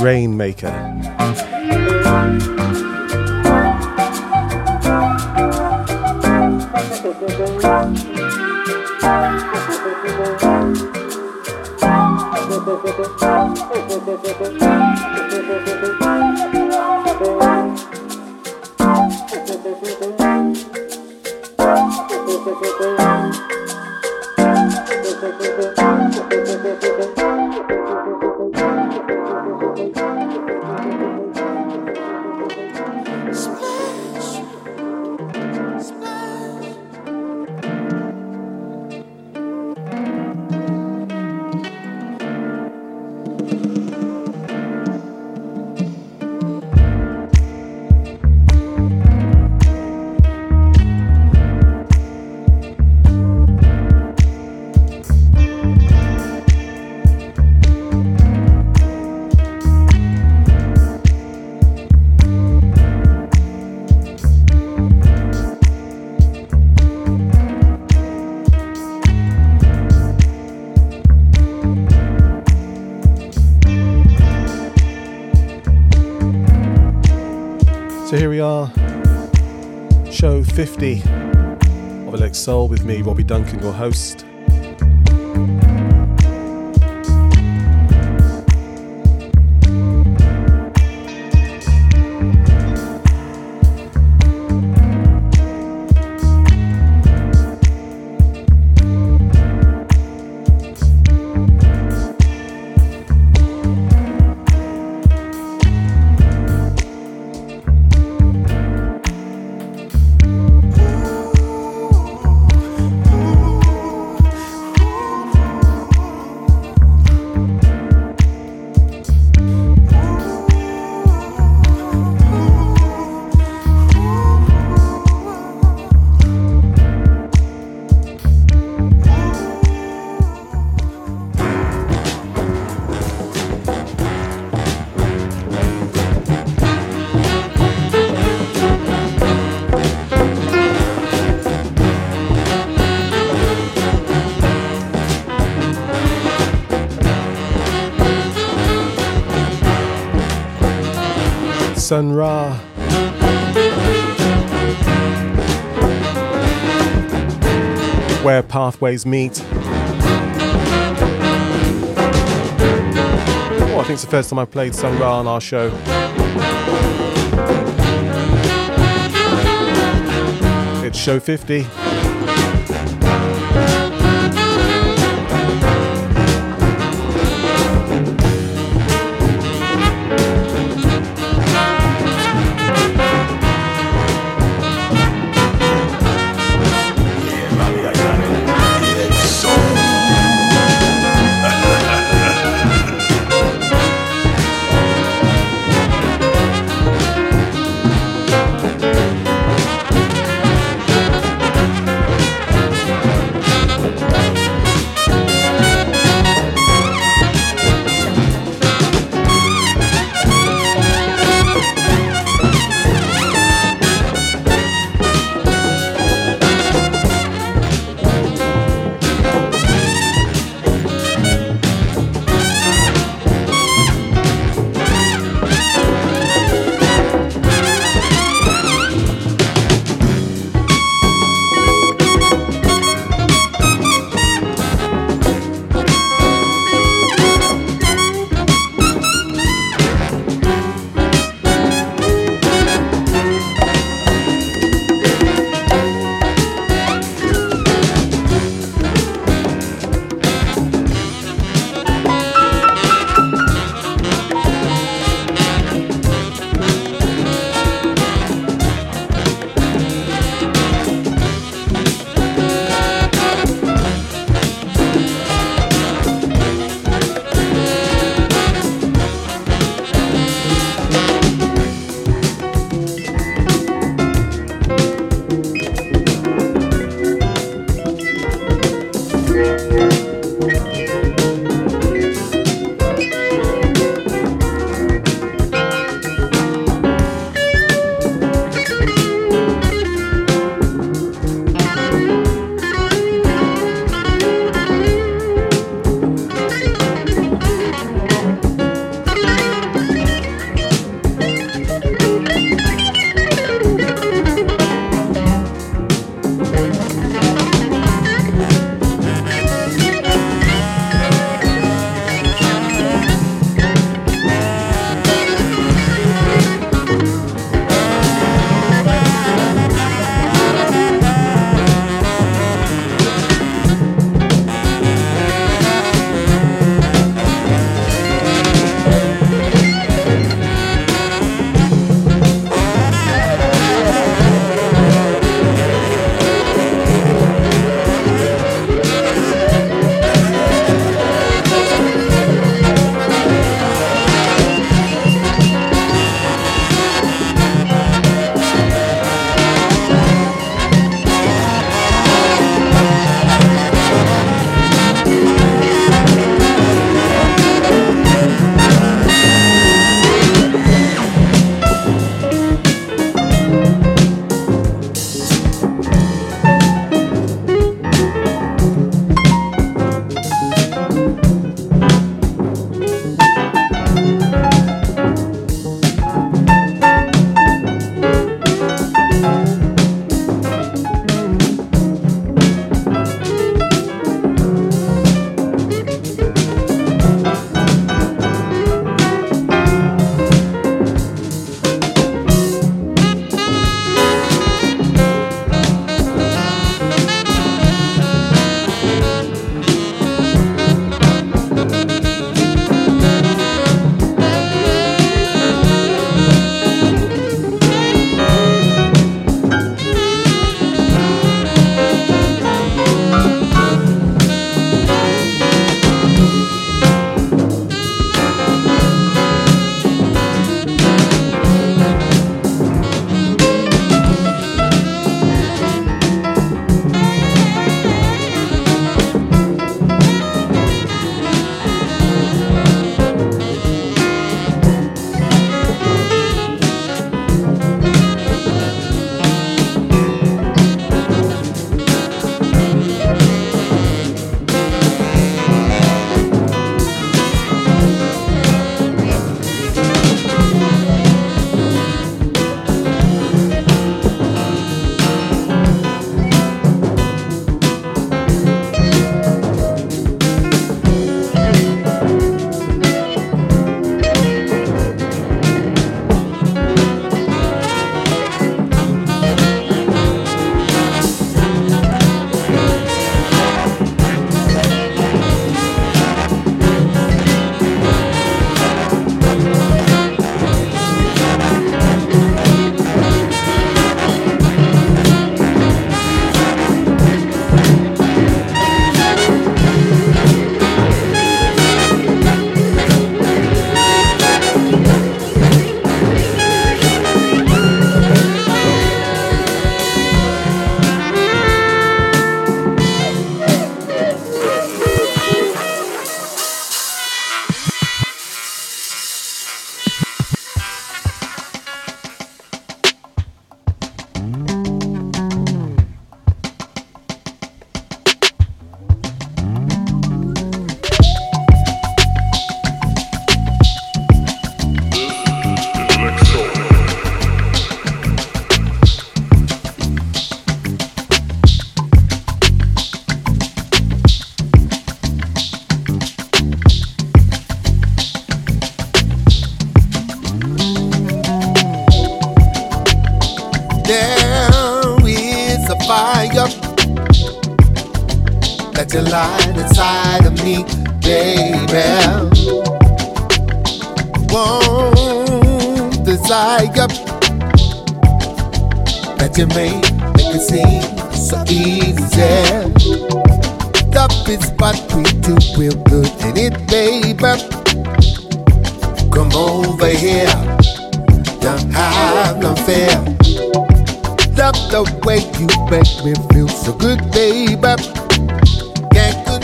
Rainmaker. are, show 50 of Alex Soul with me, Robbie Duncan, your host. Sun Ra. Where pathways meet. Oh, I think it's the first time I've played Sun Ra on our show. It's show 50.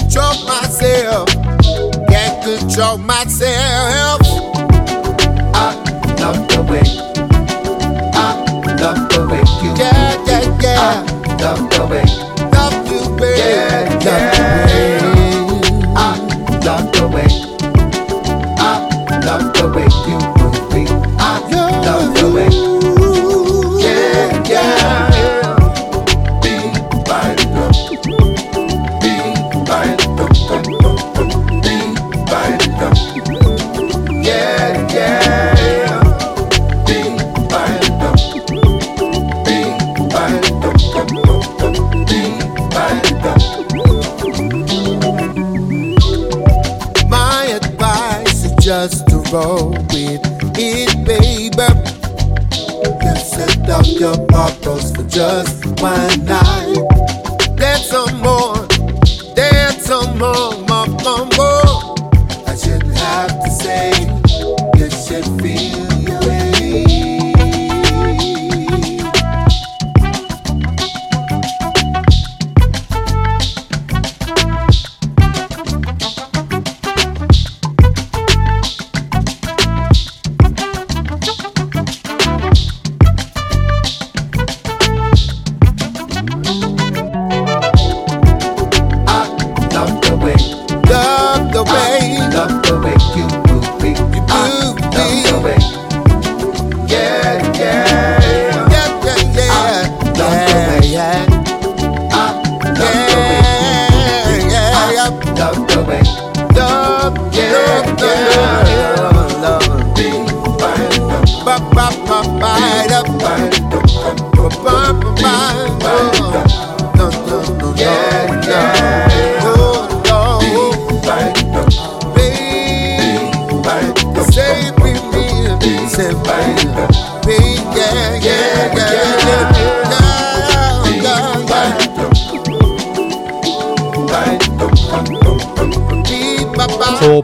control myself. Can't control myself.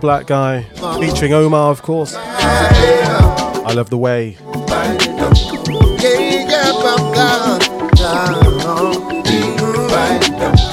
Black Guy, featuring Omar, of course. I love the way. Yeah, yeah,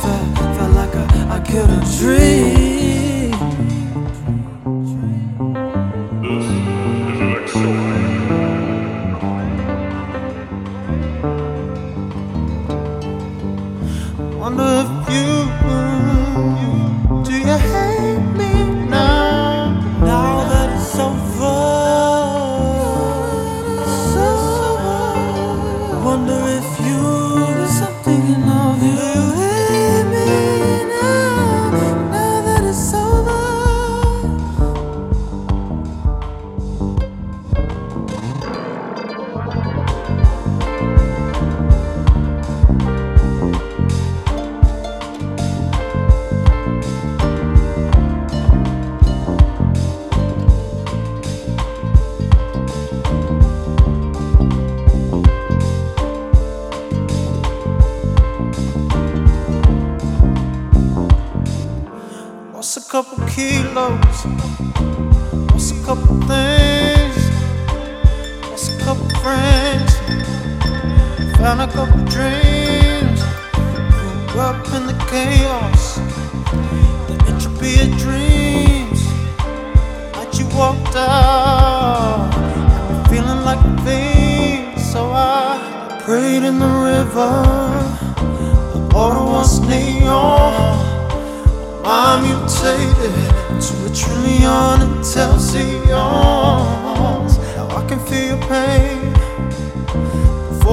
felt, felt like I, I couldn't dream.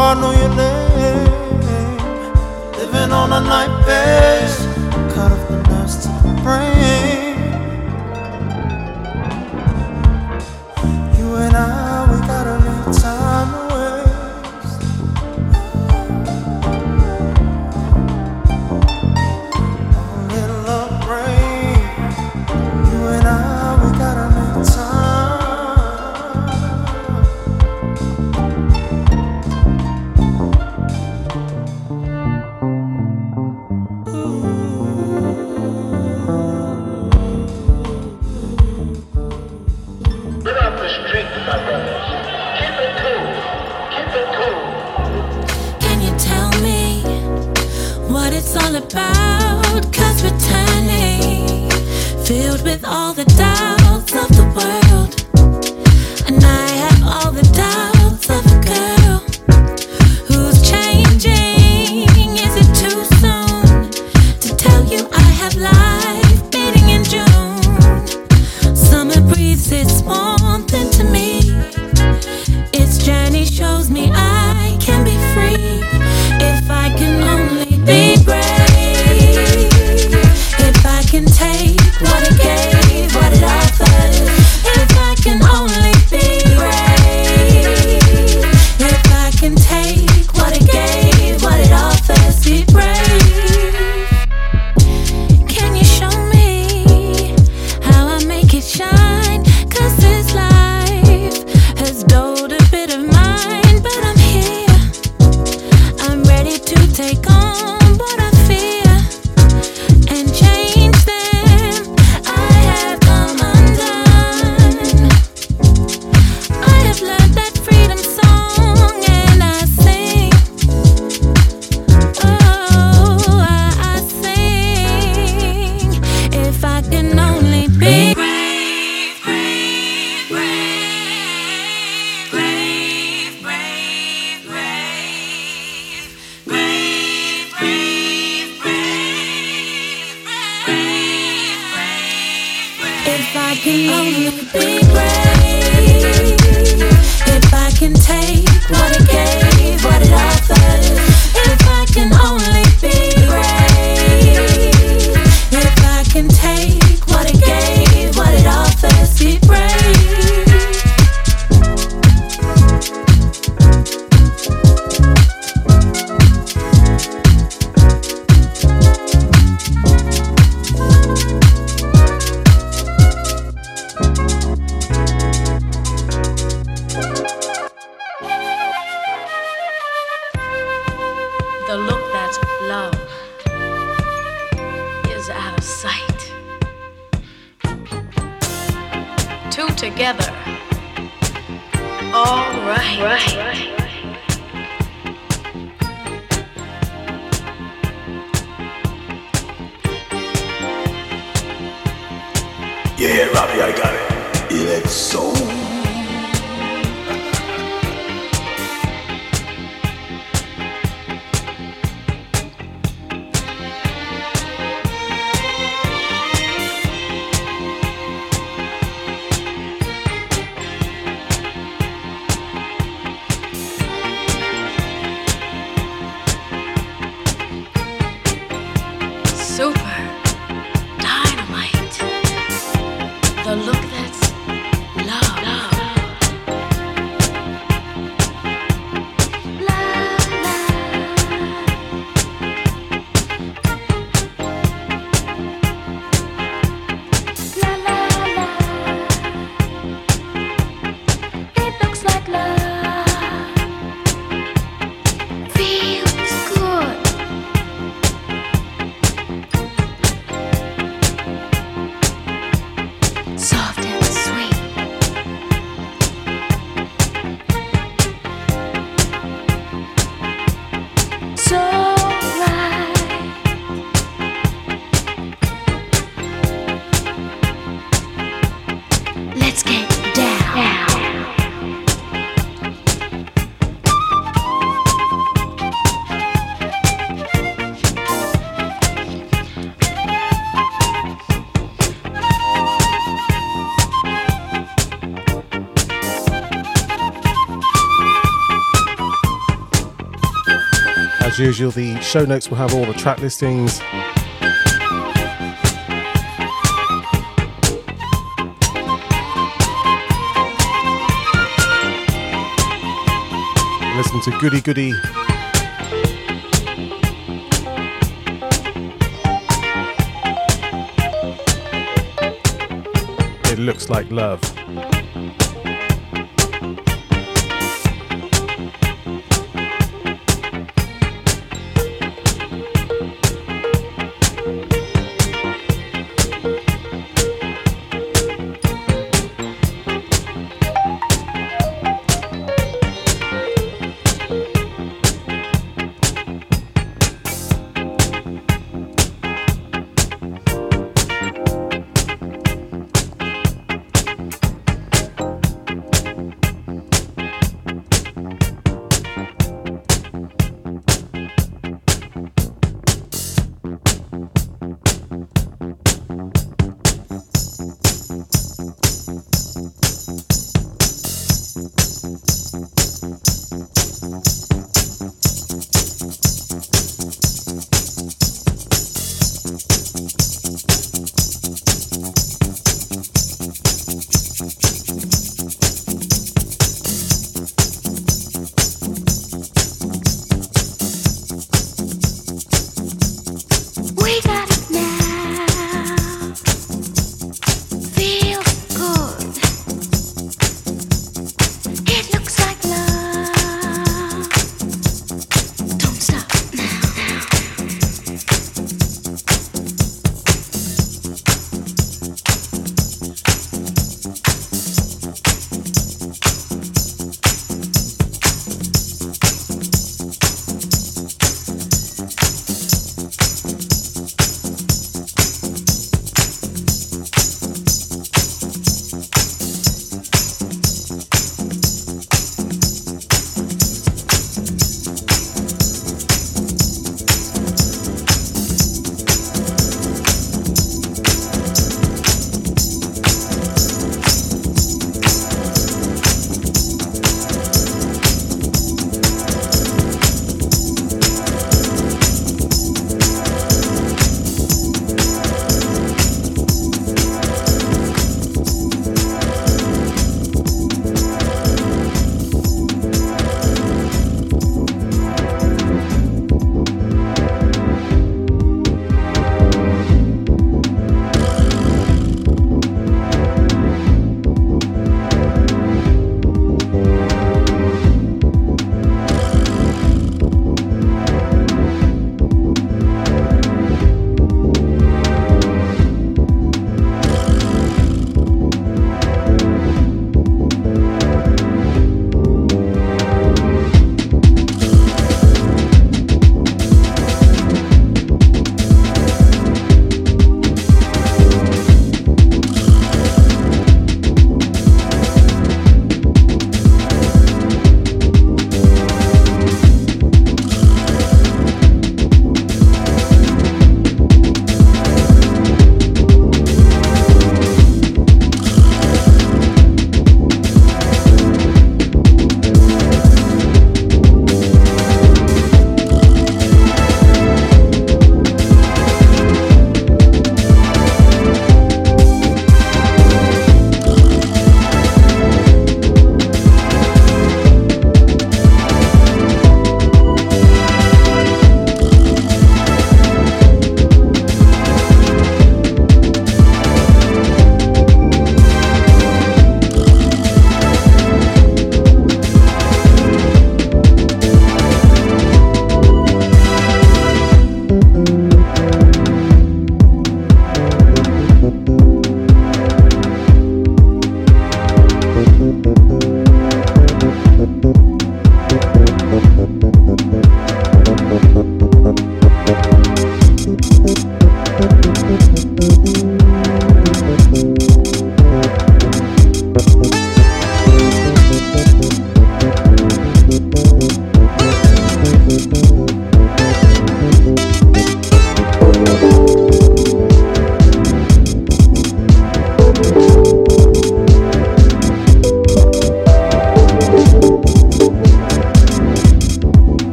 I know your name. Living on a night base. two together. All right. right. Yeah, Robbie, I got it. It's so. As usual, the show notes will have all the track listings. Listen to Goody Goody It looks like love.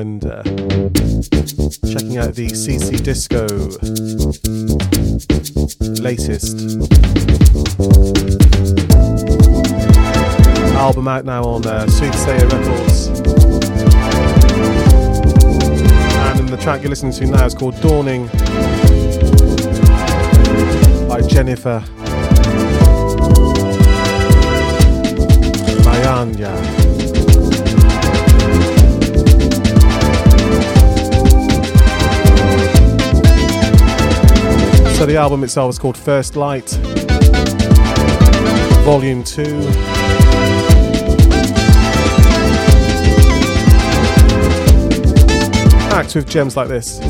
Recommend uh, checking out the CC Disco latest album out now on uh, Soothsayer Records. And the track you're listening to now is called Dawning by Jenifa Mayanja. So the album itself is called First Light, Volume 2. Packed with gems like this.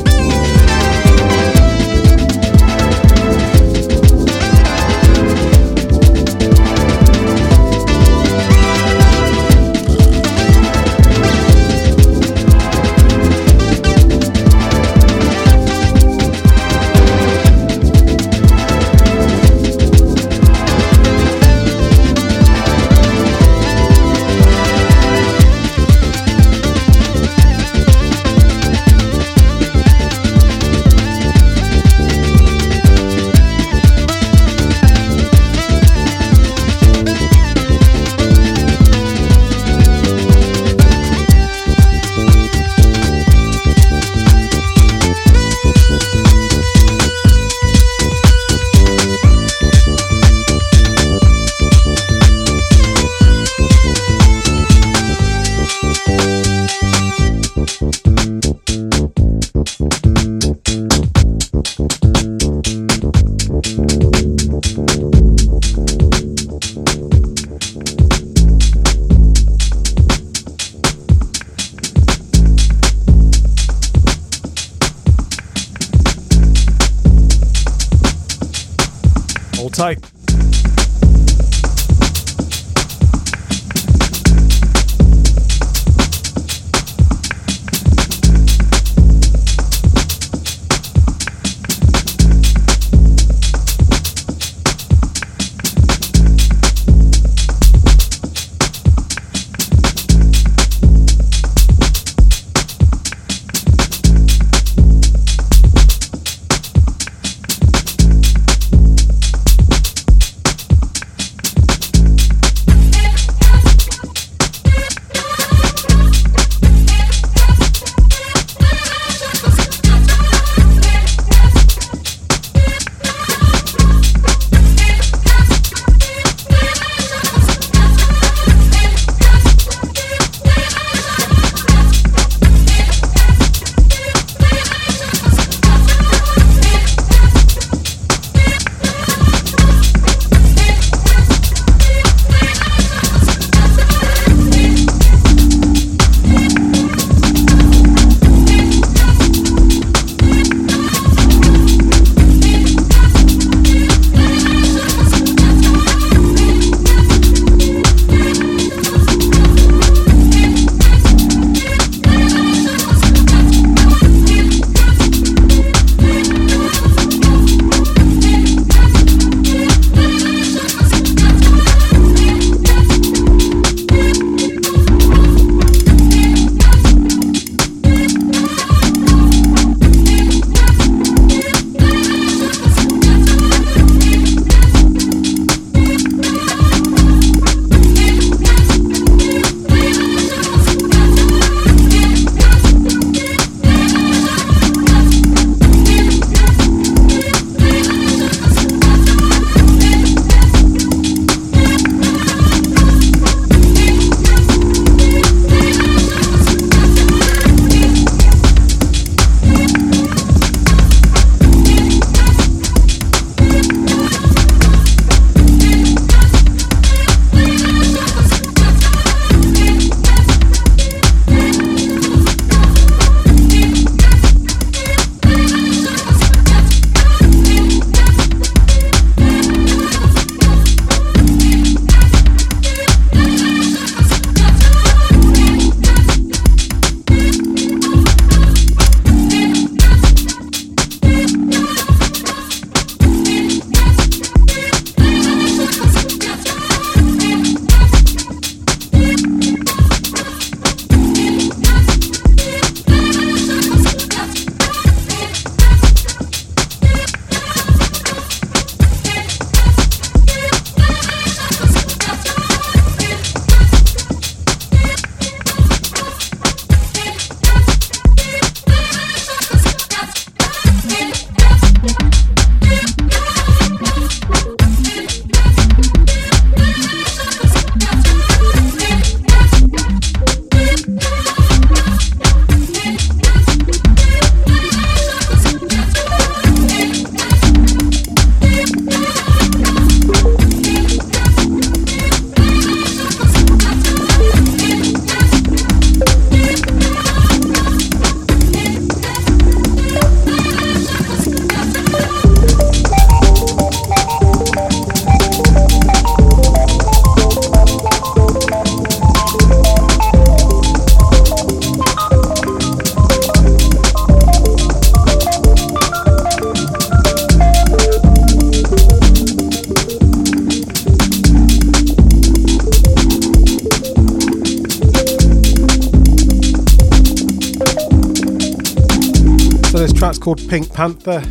Called Pink Panther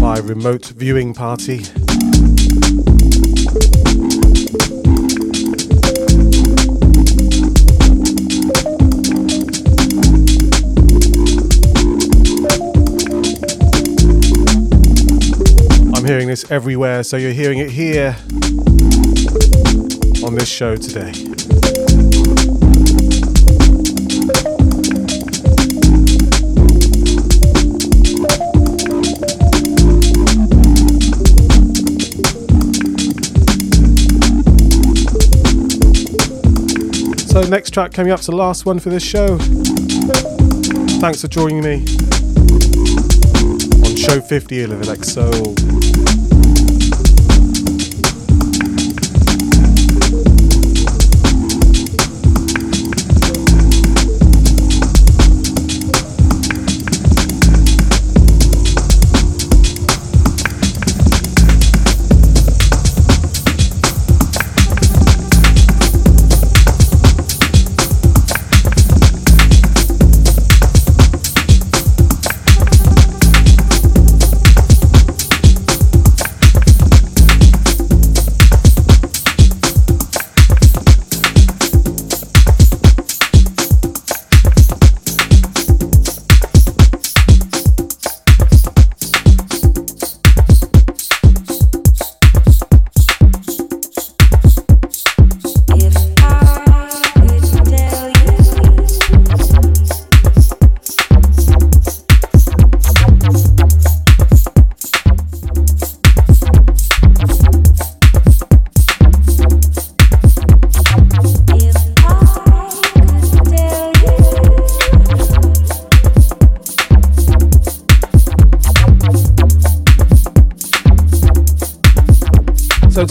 by Remote Viewing Party. I'm hearing this everywhere, so you're hearing it here on this show today. Next track coming up to the last one for this show. Thanks for joining me on show 50 of.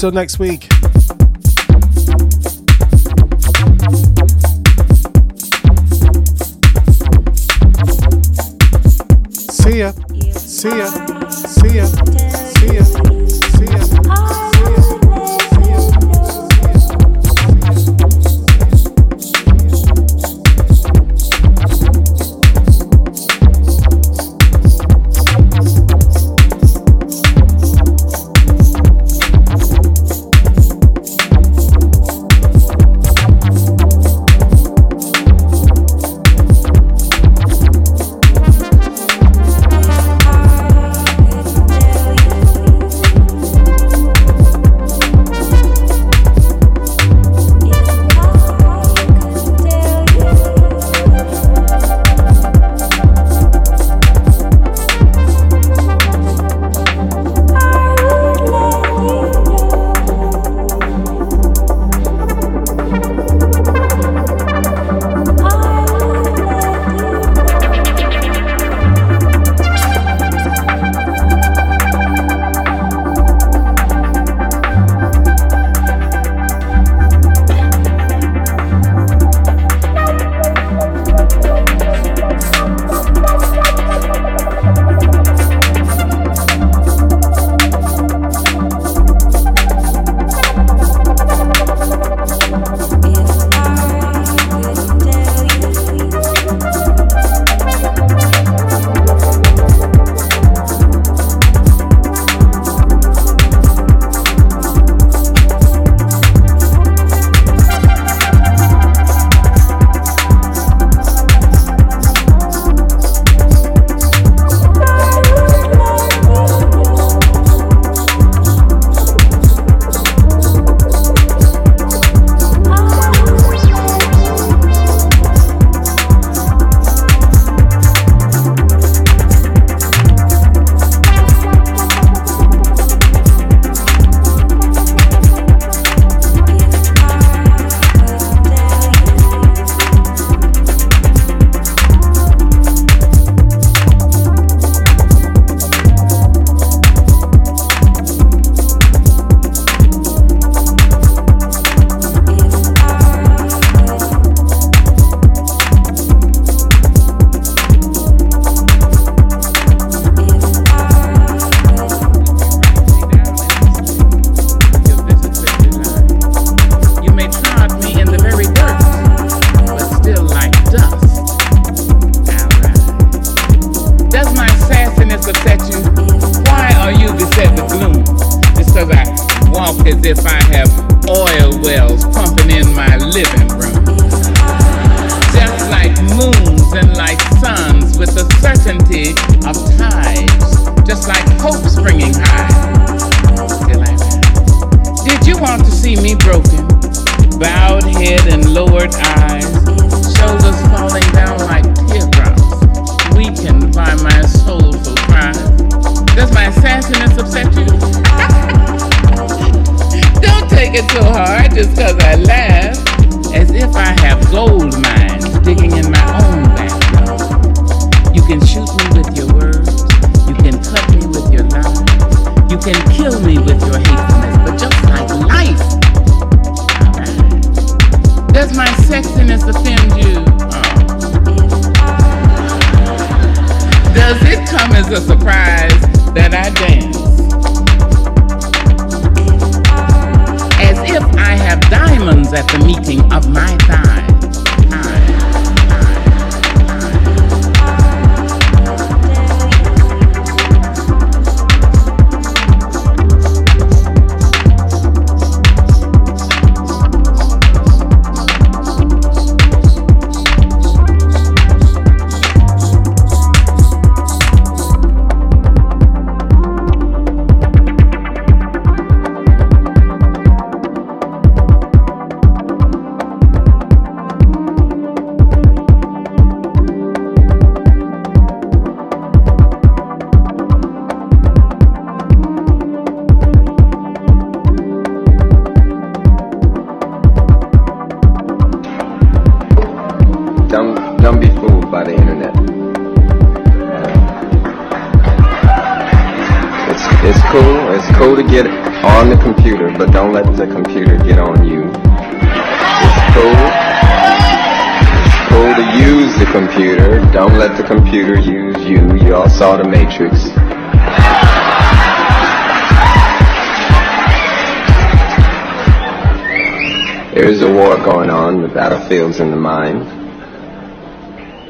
Until next week. See ya. See ya. fields in the mind,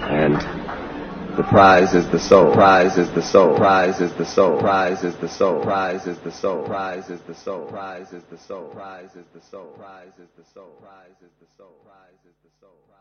and the prize is the soul. Prize is the soul. Prize is the soul. Prize is the soul. Prize is the soul. Prize is the soul. Prize is the soul. Prize is the soul. Prize is the soul. Prize is the soul. Prize is the soul.